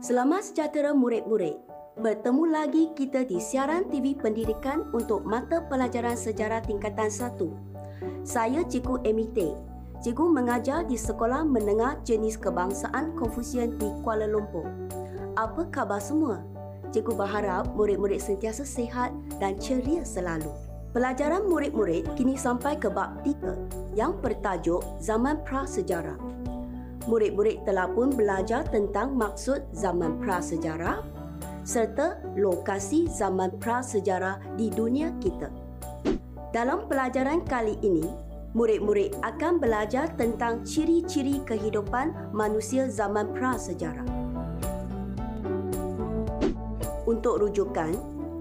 Selamat sejahtera murid-murid. Bertemu lagi kita di siaran TV Pendidikan untuk mata pelajaran sejarah tingkatan 1. Saya Cikgu Emite. Cikgu mengajar di Sekolah Menengah Jenis Kebangsaan Confucian di Kuala Lumpur. Apa khabar semua? Cikgu berharap murid-murid sentiasa sihat dan ceria selalu. Pelajaran murid-murid kini sampai ke bab 3 yang bertajuk Zaman Prasejarah. Murid-murid telah pun belajar tentang maksud zaman prasejarah serta lokasi zaman prasejarah di dunia kita. Dalam pelajaran kali ini, murid-murid akan belajar tentang ciri-ciri kehidupan manusia zaman prasejarah. Untuk rujukan,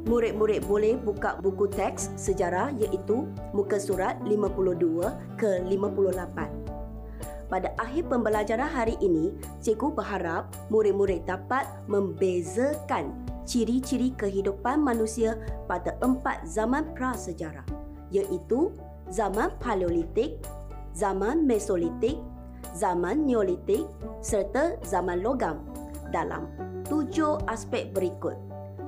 murid-murid boleh buka buku teks sejarah iaitu muka surat 52 ke 58. Pada akhir pembelajaran hari ini, cikgu berharap murid-murid dapat membezakan ciri-ciri kehidupan manusia pada empat zaman prasejarah, iaitu zaman Paleolitik, zaman Mesolitik, zaman Neolitik serta zaman logam dalam tujuh aspek berikut.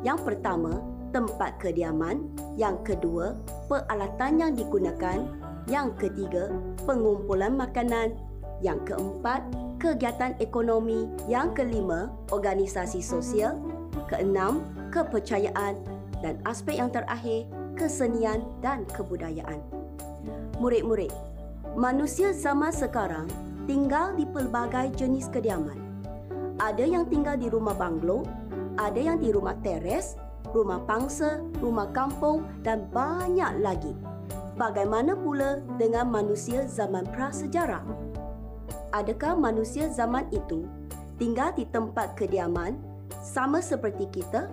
Yang pertama, tempat kediaman. Yang kedua, peralatan yang digunakan. Yang ketiga, pengumpulan makanan. Yang keempat, kegiatan ekonomi. Yang kelima, organisasi sosial. Keenam, kepercayaan. Dan aspek yang terakhir, kesenian dan kebudayaan. Murid-murid, manusia zaman sekarang tinggal di pelbagai jenis kediaman. Ada yang tinggal di rumah banglo, ada yang di rumah teres, rumah pangsa, rumah kampung dan banyak lagi. Bagaimana pula dengan manusia zaman prasejarah? Adakah manusia zaman itu tinggal di tempat kediaman sama seperti kita?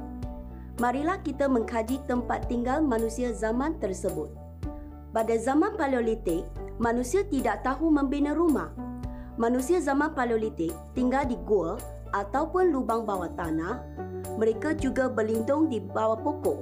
Marilah kita mengkaji tempat tinggal manusia zaman tersebut. Pada zaman Paleolitik, manusia tidak tahu membina rumah. Manusia zaman Paleolitik tinggal di gua ataupun lubang bawah tanah. Mereka juga berlindung di bawah pokok.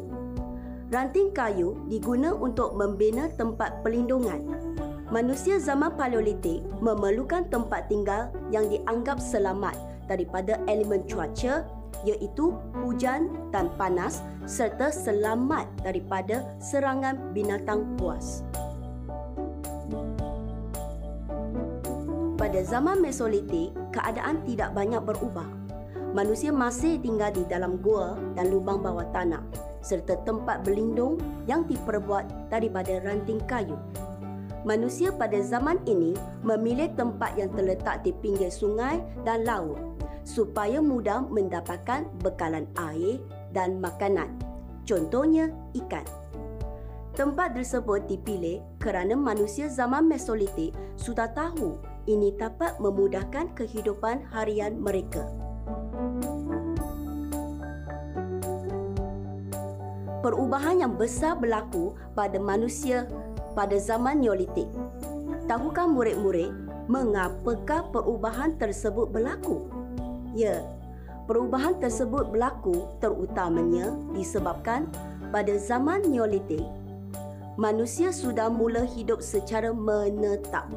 Ranting kayu diguna untuk membina tempat pelindungan manusia zaman Paleolitik memerlukan tempat tinggal yang dianggap selamat daripada elemen cuaca iaitu hujan dan panas serta selamat daripada serangan binatang buas. Pada zaman Mesolitik, keadaan tidak banyak berubah. Manusia masih tinggal di dalam gua dan lubang bawah tanah serta tempat berlindung yang diperbuat daripada ranting kayu manusia pada zaman ini memilih tempat yang terletak di pinggir sungai dan laut supaya mudah mendapatkan bekalan air dan makanan. Contohnya, ikan. Tempat tersebut dipilih kerana manusia zaman Mesolitik sudah tahu ini dapat memudahkan kehidupan harian mereka. Perubahan yang besar berlaku pada manusia pada zaman Neolitik. Tahukah murid-murid mengapakah perubahan tersebut berlaku? Ya, perubahan tersebut berlaku terutamanya disebabkan pada zaman Neolitik, manusia sudah mula hidup secara menetap.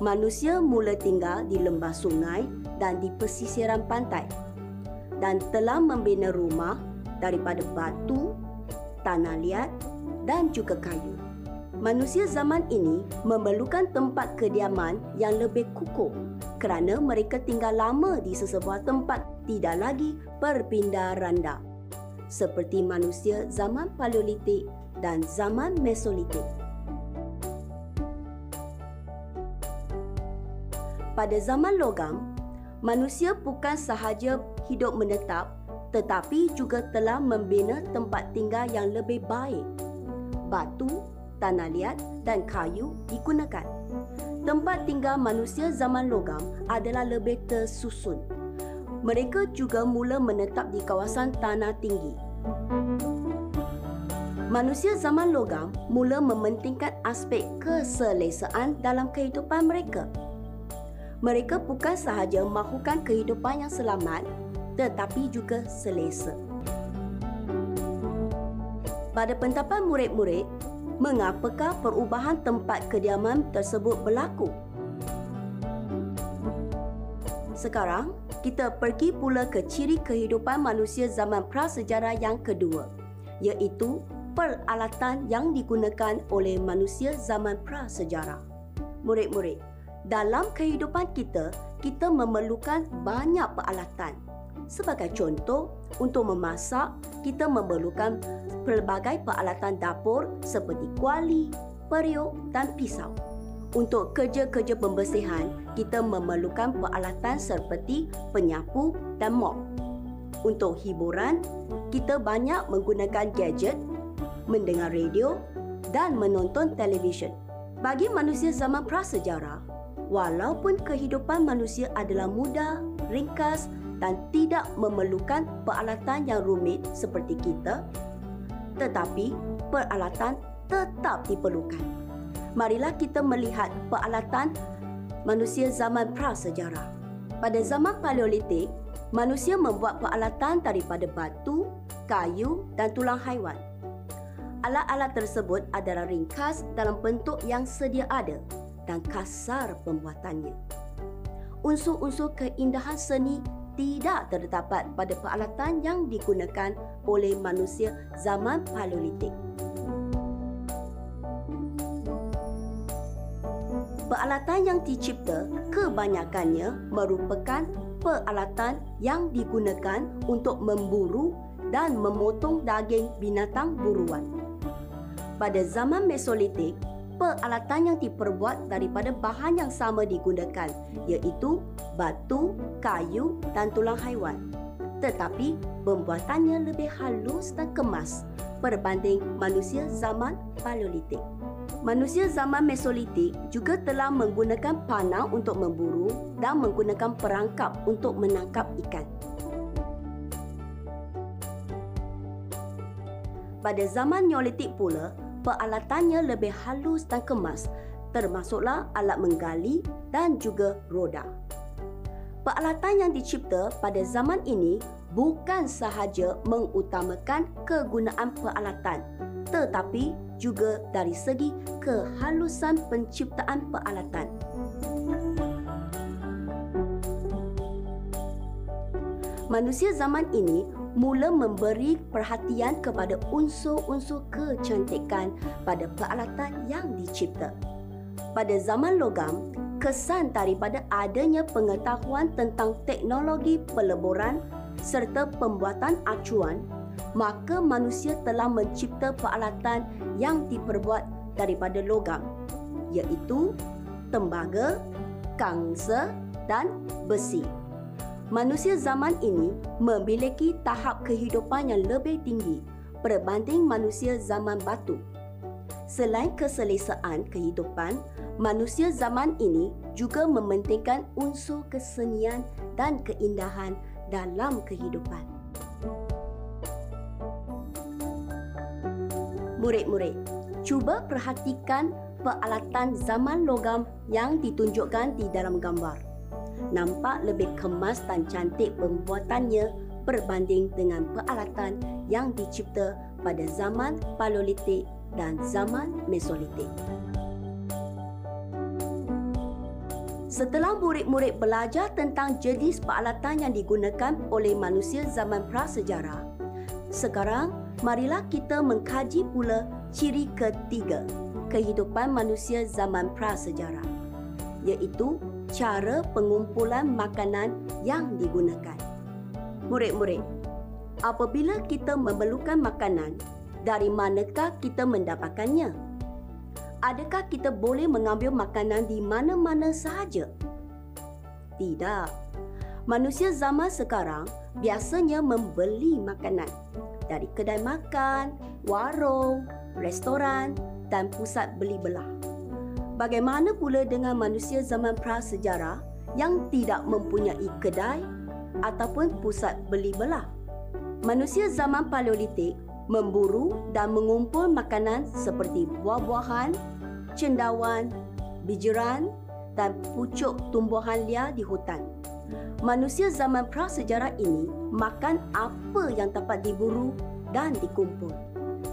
Manusia mula tinggal di lembah sungai dan di pesisiran pantai dan telah membina rumah daripada batu, tanah liat dan juga kayu manusia zaman ini memerlukan tempat kediaman yang lebih kukuh kerana mereka tinggal lama di sesebuah tempat tidak lagi berpindah randa seperti manusia zaman Paleolitik dan zaman Mesolitik. Pada zaman logam, manusia bukan sahaja hidup menetap tetapi juga telah membina tempat tinggal yang lebih baik. Batu tanah liat dan kayu digunakan. Tempat tinggal manusia zaman logam adalah lebih tersusun. Mereka juga mula menetap di kawasan tanah tinggi. Manusia zaman logam mula mementingkan aspek keselesaan dalam kehidupan mereka. Mereka bukan sahaja mahukan kehidupan yang selamat tetapi juga selesa. Pada pendapat murid-murid, mengapakah perubahan tempat kediaman tersebut berlaku. Sekarang, kita pergi pula ke ciri kehidupan manusia zaman prasejarah yang kedua, iaitu peralatan yang digunakan oleh manusia zaman prasejarah. Murid-murid, dalam kehidupan kita, kita memerlukan banyak peralatan. Sebagai contoh, untuk memasak, kita memerlukan pelbagai peralatan dapur seperti kuali, periuk dan pisau. Untuk kerja-kerja pembersihan, kita memerlukan peralatan seperti penyapu dan mop. Untuk hiburan, kita banyak menggunakan gadget, mendengar radio dan menonton televisyen. Bagi manusia zaman prasejarah, walaupun kehidupan manusia adalah mudah, ringkas dan tidak memerlukan peralatan yang rumit seperti kita, tetapi peralatan tetap diperlukan marilah kita melihat peralatan manusia zaman prasejarah. Pada zaman Paleolitik, manusia membuat peralatan daripada batu, kayu dan tulang haiwan. Alat-alat tersebut adalah ringkas dalam bentuk yang sedia ada dan kasar pembuatannya. Unsur-unsur keindahan seni tidak terdapat pada peralatan yang digunakan oleh manusia zaman Paleolitik. peralatan yang dicipta kebanyakannya merupakan peralatan yang digunakan untuk memburu dan memotong daging binatang buruan. Pada zaman Mesolitik, peralatan yang diperbuat daripada bahan yang sama digunakan iaitu batu, kayu dan tulang haiwan. Tetapi pembuatannya lebih halus dan kemas berbanding manusia zaman Paleolitik. Manusia zaman Mesolitik juga telah menggunakan panah untuk memburu dan menggunakan perangkap untuk menangkap ikan. Pada zaman Neolitik pula, peralatannya lebih halus dan kemas, termasuklah alat menggali dan juga roda. Peralatan yang dicipta pada zaman ini bukan sahaja mengutamakan kegunaan peralatan, tetapi juga dari segi kehalusan penciptaan peralatan. Manusia zaman ini mula memberi perhatian kepada unsur-unsur kecantikan pada peralatan yang dicipta. Pada zaman logam, kesan daripada adanya pengetahuan tentang teknologi peleburan serta pembuatan acuan maka manusia telah mencipta peralatan yang diperbuat daripada logam iaitu tembaga, kangsa dan besi. Manusia zaman ini memiliki tahap kehidupan yang lebih tinggi berbanding manusia zaman batu. Selain keselesaan kehidupan, manusia zaman ini juga mementingkan unsur kesenian dan keindahan dalam kehidupan. murid-murid, cuba perhatikan peralatan zaman logam yang ditunjukkan di dalam gambar. Nampak lebih kemas dan cantik pembuatannya berbanding dengan peralatan yang dicipta pada zaman Paleolitik dan zaman Mesolitik. Setelah murid-murid belajar tentang jenis peralatan yang digunakan oleh manusia zaman prasejarah, sekarang marilah kita mengkaji pula ciri ketiga kehidupan manusia zaman prasejarah iaitu cara pengumpulan makanan yang digunakan. Murid-murid, apabila kita memerlukan makanan, dari manakah kita mendapatkannya? Adakah kita boleh mengambil makanan di mana-mana sahaja? Tidak. Manusia zaman sekarang biasanya membeli makanan dari kedai makan, warung, restoran dan pusat beli belah. Bagaimana pula dengan manusia zaman prasejarah yang tidak mempunyai kedai ataupun pusat beli belah? Manusia zaman Paleolitik memburu dan mengumpul makanan seperti buah-buahan, cendawan, bijiran dan pucuk tumbuhan liar di hutan manusia zaman prasejarah ini makan apa yang dapat diburu dan dikumpul.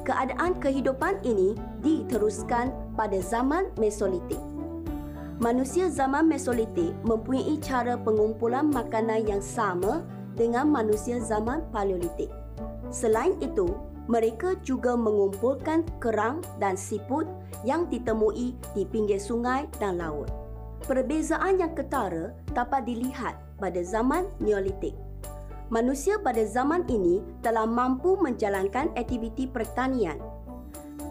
Keadaan kehidupan ini diteruskan pada zaman Mesolitik. manusia zaman Mesolitik mempunyai cara pengumpulan makanan yang sama dengan manusia zaman Paleolitik. Selain itu, mereka juga mengumpulkan kerang dan siput yang ditemui di pinggir sungai dan laut. Perbezaan yang ketara dapat dilihat pada zaman Neolitik. Manusia pada zaman ini telah mampu menjalankan aktiviti pertanian.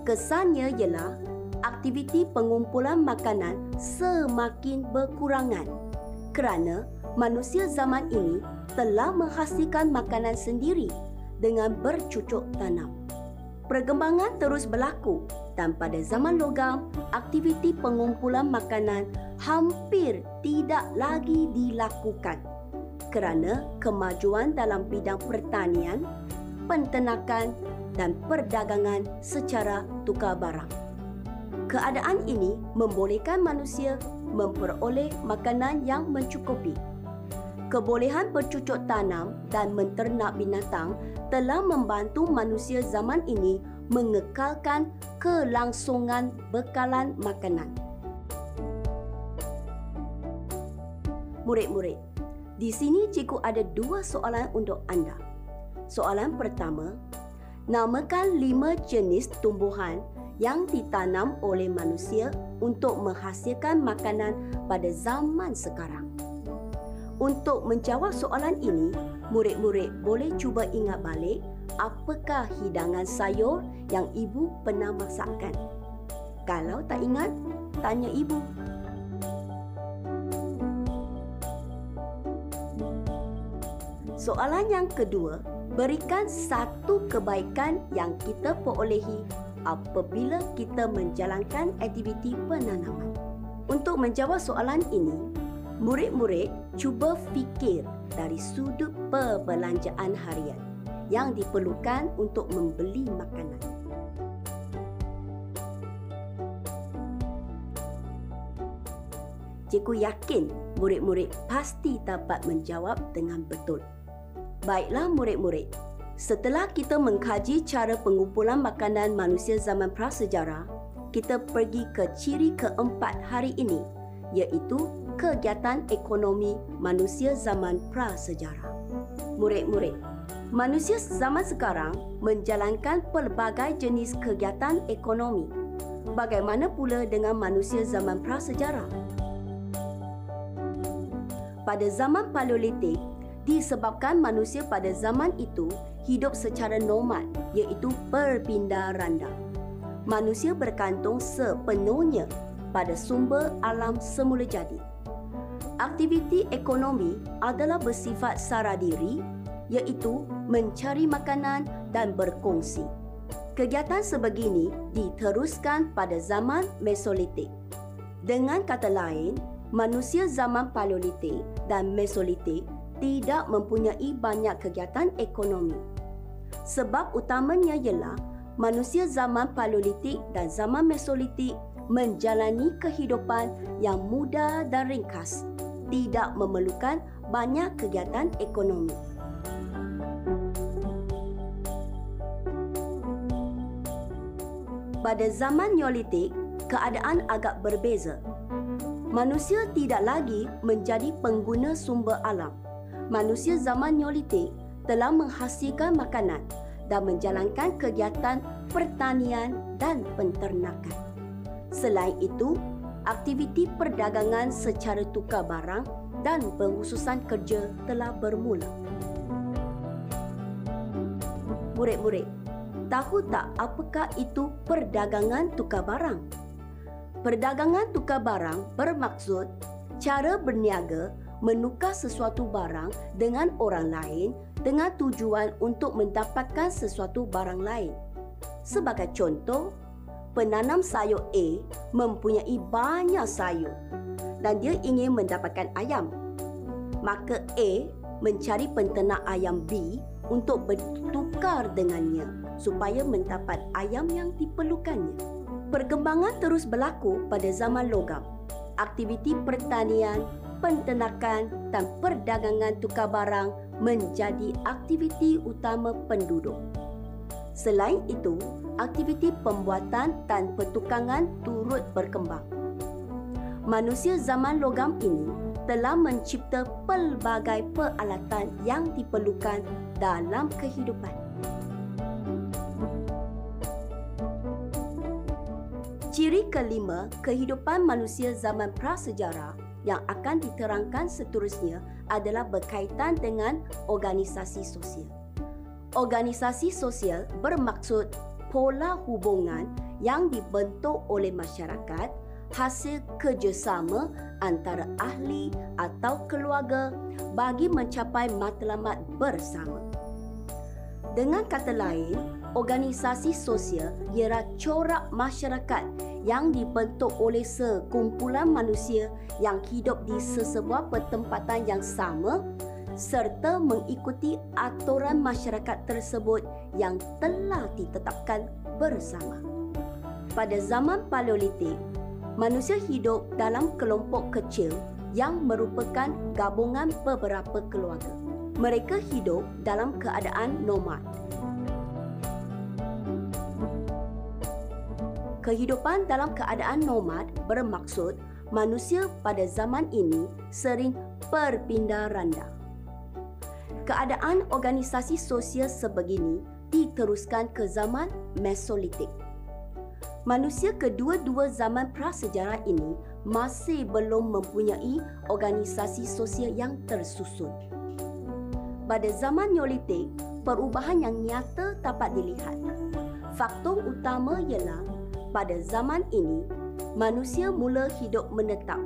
Kesannya ialah aktiviti pengumpulan makanan semakin berkurangan kerana manusia zaman ini telah menghasilkan makanan sendiri dengan bercucuk tanam. Perkembangan terus berlaku dan pada zaman logam, aktiviti pengumpulan makanan hampir tidak lagi dilakukan kerana kemajuan dalam bidang pertanian, penternakan dan perdagangan secara tukar barang. Keadaan ini membolehkan manusia memperoleh makanan yang mencukupi kebolehan bercucuk tanam dan menternak binatang telah membantu manusia zaman ini mengekalkan kelangsungan bekalan makanan. Murid-murid, di sini cikgu ada dua soalan untuk anda. Soalan pertama, namakan lima jenis tumbuhan yang ditanam oleh manusia untuk menghasilkan makanan pada zaman sekarang. Untuk menjawab soalan ini, murid-murid boleh cuba ingat balik apakah hidangan sayur yang ibu pernah masakkan. Kalau tak ingat, tanya ibu. Soalan yang kedua, berikan satu kebaikan yang kita perolehi apabila kita menjalankan aktiviti penanaman. Untuk menjawab soalan ini, murid-murid cuba fikir dari sudut perbelanjaan harian yang diperlukan untuk membeli makanan. Cikgu yakin murid-murid pasti dapat menjawab dengan betul. Baiklah murid-murid, setelah kita mengkaji cara pengumpulan makanan manusia zaman prasejarah, kita pergi ke ciri keempat hari ini iaitu kegiatan ekonomi manusia zaman prasejarah. Murid-murid, manusia zaman sekarang menjalankan pelbagai jenis kegiatan ekonomi. Bagaimana pula dengan manusia zaman prasejarah? Pada zaman Paleolitik, disebabkan manusia pada zaman itu hidup secara nomad iaitu berpindah randa. Manusia bergantung sepenuhnya pada sumber alam semula jadi. Aktiviti ekonomi adalah bersifat sara diri iaitu mencari makanan dan berkongsi. Kegiatan sebegini diteruskan pada zaman Mesolitik. Dengan kata lain, manusia zaman Paleolitik dan Mesolitik tidak mempunyai banyak kegiatan ekonomi. Sebab utamanya ialah manusia zaman Paleolitik dan zaman Mesolitik menjalani kehidupan yang mudah dan ringkas, tidak memerlukan banyak kegiatan ekonomi. Pada zaman Neolitik, keadaan agak berbeza. Manusia tidak lagi menjadi pengguna sumber alam. Manusia zaman Neolitik telah menghasilkan makanan dan menjalankan kegiatan pertanian dan penternakan. Selain itu, aktiviti perdagangan secara tukar barang dan penghususan kerja telah bermula. Murid-murid, tahu tak apakah itu perdagangan tukar barang? Perdagangan tukar barang bermaksud cara berniaga menukar sesuatu barang dengan orang lain dengan tujuan untuk mendapatkan sesuatu barang lain. Sebagai contoh, penanam sayur A mempunyai banyak sayur dan dia ingin mendapatkan ayam. Maka A mencari penternak ayam B untuk bertukar dengannya supaya mendapat ayam yang diperlukannya. Perkembangan terus berlaku pada zaman logam. Aktiviti pertanian, penternakan dan perdagangan tukar barang menjadi aktiviti utama penduduk. Selain itu, aktiviti pembuatan dan pertukangan turut berkembang. manusia zaman logam ini telah mencipta pelbagai peralatan yang diperlukan dalam kehidupan. Ciri kelima kehidupan manusia zaman prasejarah yang akan diterangkan seterusnya adalah berkaitan dengan organisasi sosial. Organisasi sosial bermaksud pola hubungan yang dibentuk oleh masyarakat hasil kerjasama antara ahli atau keluarga bagi mencapai matlamat bersama. Dengan kata lain, organisasi sosial ialah corak masyarakat yang dibentuk oleh sekumpulan manusia yang hidup di sesebuah pertempatan yang sama serta mengikuti aturan masyarakat tersebut yang telah ditetapkan bersama. Pada zaman Paleolitik, manusia hidup dalam kelompok kecil yang merupakan gabungan beberapa keluarga mereka hidup dalam keadaan nomad. Kehidupan dalam keadaan nomad bermaksud manusia pada zaman ini sering berpindah randa. Keadaan organisasi sosial sebegini diteruskan ke zaman Mesolitik. Manusia kedua-dua zaman prasejarah ini masih belum mempunyai organisasi sosial yang tersusun pada zaman Neolitik, perubahan yang nyata dapat dilihat. Faktor utama ialah pada zaman ini, manusia mula hidup menetap.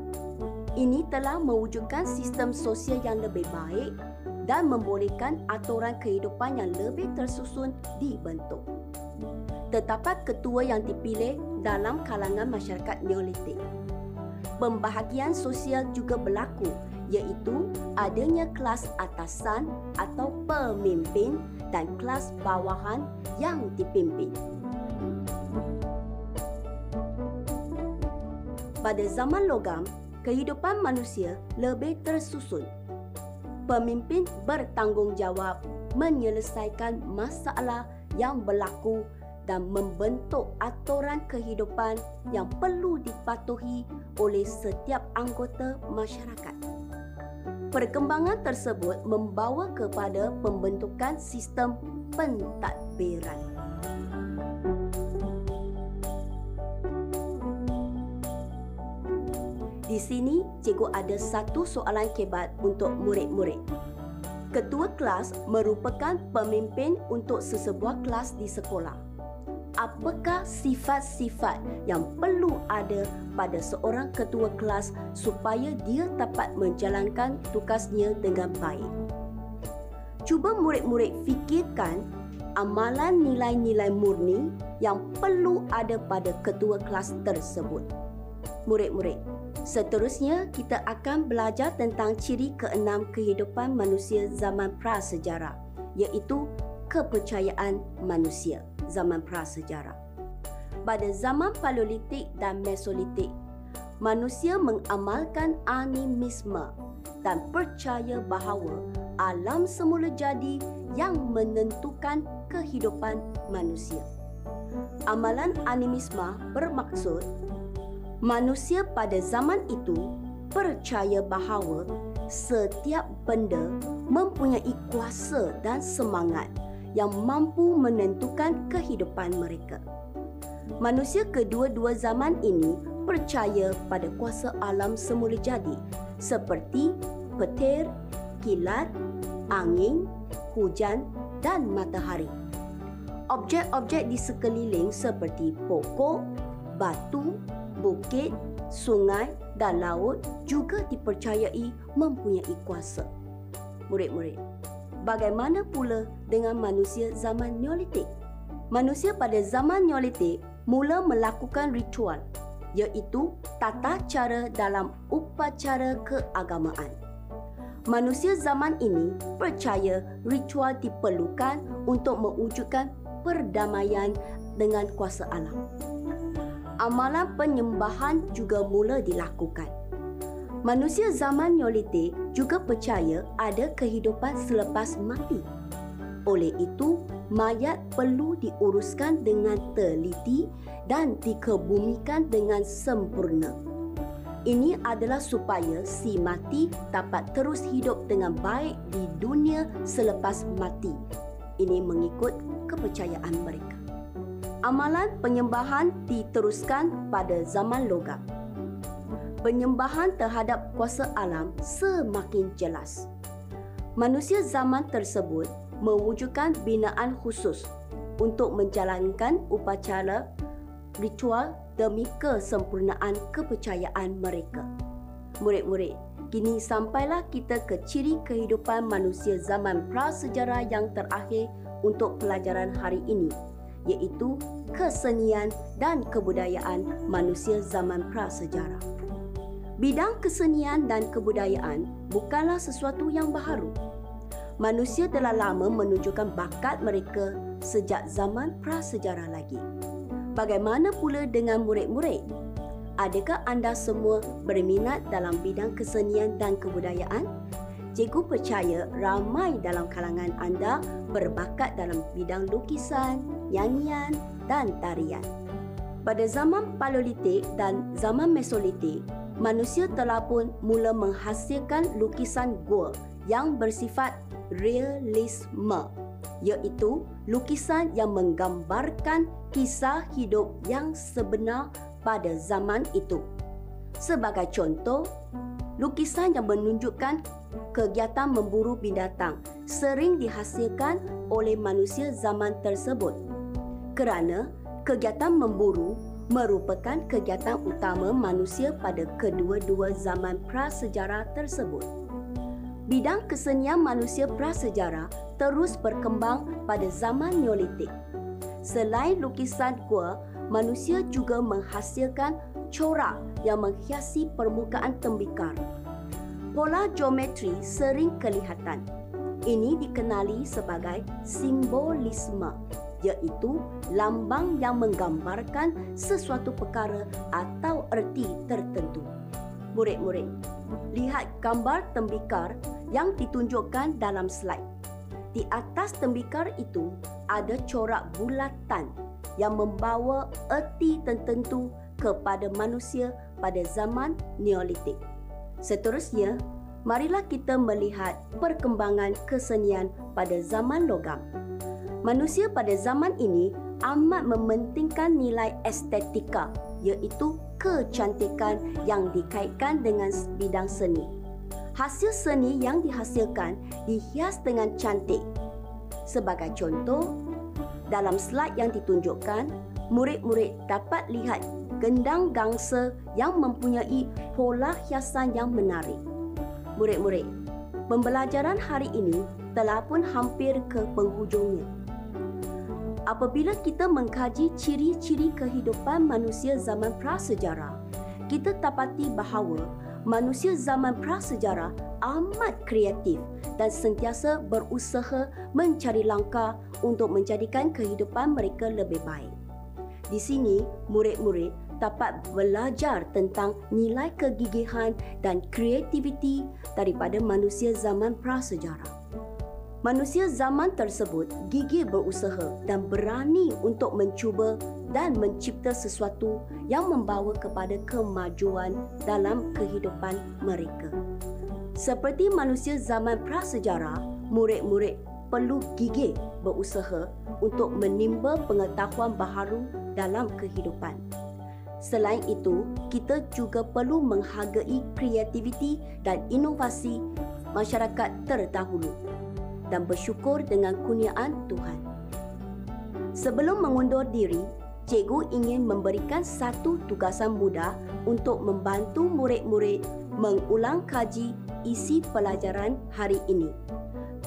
Ini telah mewujudkan sistem sosial yang lebih baik dan membolehkan aturan kehidupan yang lebih tersusun dibentuk. Terdapat ketua yang dipilih dalam kalangan masyarakat Neolitik. Pembahagian sosial juga berlaku iaitu adanya kelas atasan atau pemimpin dan kelas bawahan yang dipimpin. Pada zaman logam, kehidupan manusia lebih tersusun. Pemimpin bertanggungjawab menyelesaikan masalah yang berlaku dan membentuk aturan kehidupan yang perlu dipatuhi oleh setiap anggota masyarakat. Perkembangan tersebut membawa kepada pembentukan sistem pentadbiran. Di sini, cikgu ada satu soalan kebat untuk murid-murid. Ketua kelas merupakan pemimpin untuk sesebuah kelas di sekolah apakah sifat-sifat yang perlu ada pada seorang ketua kelas supaya dia dapat menjalankan tugasnya dengan baik. Cuba murid-murid fikirkan amalan nilai-nilai murni yang perlu ada pada ketua kelas tersebut. Murid-murid, seterusnya kita akan belajar tentang ciri keenam kehidupan manusia zaman prasejarah iaitu kepercayaan manusia zaman prasejarah. Pada zaman Paleolitik dan Mesolitik, manusia mengamalkan animisme dan percaya bahawa alam semula jadi yang menentukan kehidupan manusia. Amalan animisme bermaksud manusia pada zaman itu percaya bahawa setiap benda mempunyai kuasa dan semangat yang mampu menentukan kehidupan mereka. Manusia kedua-dua zaman ini percaya pada kuasa alam semula jadi seperti petir, kilat, angin, hujan dan matahari. Objek-objek di sekeliling seperti pokok, batu, bukit, sungai dan laut juga dipercayai mempunyai kuasa. Murid-murid, bagaimana pula dengan manusia zaman Neolitik? Manusia pada zaman Neolitik mula melakukan ritual iaitu tata cara dalam upacara keagamaan. Manusia zaman ini percaya ritual diperlukan untuk mewujudkan perdamaian dengan kuasa alam. Amalan penyembahan juga mula dilakukan. Manusia zaman Neolitik juga percaya ada kehidupan selepas mati. Oleh itu, mayat perlu diuruskan dengan teliti dan dikebumikan dengan sempurna. Ini adalah supaya si mati dapat terus hidup dengan baik di dunia selepas mati. Ini mengikut kepercayaan mereka. Amalan penyembahan diteruskan pada zaman logam. Penyembahan terhadap kuasa alam semakin jelas. Manusia zaman tersebut mewujudkan binaan khusus untuk menjalankan upacara ritual demi kesempurnaan kepercayaan mereka. Murid-murid, kini sampailah kita ke ciri kehidupan manusia zaman prasejarah yang terakhir untuk pelajaran hari ini, iaitu kesenian dan kebudayaan manusia zaman prasejarah. Bidang kesenian dan kebudayaan bukanlah sesuatu yang baharu. Manusia telah lama menunjukkan bakat mereka sejak zaman prasejarah lagi. Bagaimana pula dengan murid-murid? Adakah anda semua berminat dalam bidang kesenian dan kebudayaan? Cikgu percaya ramai dalam kalangan anda berbakat dalam bidang lukisan, nyanyian dan tarian. Pada zaman Paleolitik dan zaman Mesolitik, manusia telah pun mula menghasilkan lukisan gua yang bersifat realisme iaitu lukisan yang menggambarkan kisah hidup yang sebenar pada zaman itu. Sebagai contoh, lukisan yang menunjukkan kegiatan memburu binatang sering dihasilkan oleh manusia zaman tersebut. Kerana kegiatan memburu merupakan kegiatan utama manusia pada kedua-dua zaman prasejarah tersebut. Bidang kesenian manusia prasejarah terus berkembang pada zaman Neolitik. Selain lukisan gua, manusia juga menghasilkan corak yang menghiasi permukaan tembikar. Pola geometri sering kelihatan. Ini dikenali sebagai simbolisme iaitu lambang yang menggambarkan sesuatu perkara atau erti tertentu. Murid-murid, lihat gambar tembikar yang ditunjukkan dalam slide. Di atas tembikar itu ada corak bulatan yang membawa erti tertentu kepada manusia pada zaman Neolitik. Seterusnya, marilah kita melihat perkembangan kesenian pada zaman logam. Manusia pada zaman ini amat mementingkan nilai estetika iaitu kecantikan yang dikaitkan dengan bidang seni hasil seni yang dihasilkan dihias dengan cantik. Sebagai contoh, dalam slide yang ditunjukkan, murid-murid dapat lihat gendang gangsa yang mempunyai pola hiasan yang menarik. Murid-murid, pembelajaran hari ini telah pun hampir ke penghujungnya. Apabila kita mengkaji ciri-ciri kehidupan manusia zaman prasejarah, kita dapati bahawa manusia zaman prasejarah amat kreatif dan sentiasa berusaha mencari langkah untuk menjadikan kehidupan mereka lebih baik. Di sini, murid-murid dapat belajar tentang nilai kegigihan dan kreativiti daripada manusia zaman prasejarah. Manusia zaman tersebut gigih berusaha dan berani untuk mencuba dan mencipta sesuatu yang membawa kepada kemajuan dalam kehidupan mereka. Seperti manusia zaman prasejarah, murid-murid perlu gigih berusaha untuk menimba pengetahuan baharu dalam kehidupan. Selain itu, kita juga perlu menghargai kreativiti dan inovasi masyarakat terdahulu dan bersyukur dengan kurniaan Tuhan. Sebelum mengundur diri, cikgu ingin memberikan satu tugasan mudah untuk membantu murid-murid mengulang kaji isi pelajaran hari ini.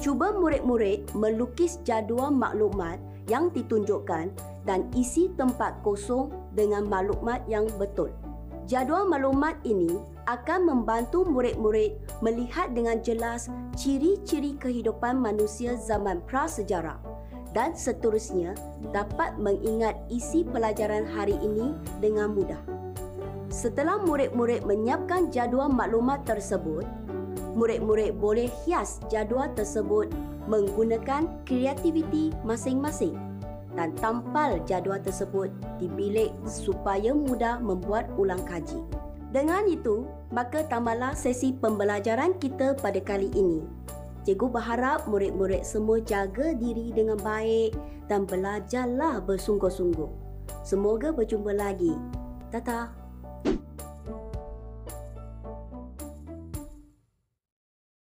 Cuba murid-murid melukis jadual maklumat yang ditunjukkan dan isi tempat kosong dengan maklumat yang betul. Jadual maklumat ini akan membantu murid-murid melihat dengan jelas ciri-ciri kehidupan manusia zaman prasejarah dan seterusnya dapat mengingat isi pelajaran hari ini dengan mudah. Setelah murid-murid menyiapkan jadual maklumat tersebut, murid-murid boleh hias jadual tersebut menggunakan kreativiti masing-masing dan tampal jadual tersebut di bilik supaya mudah membuat ulang kaji. Dengan itu, maka tamatlah sesi pembelajaran kita pada kali ini. Cikgu berharap murid-murid semua jaga diri dengan baik dan belajarlah bersungguh-sungguh. Semoga berjumpa lagi. Tata.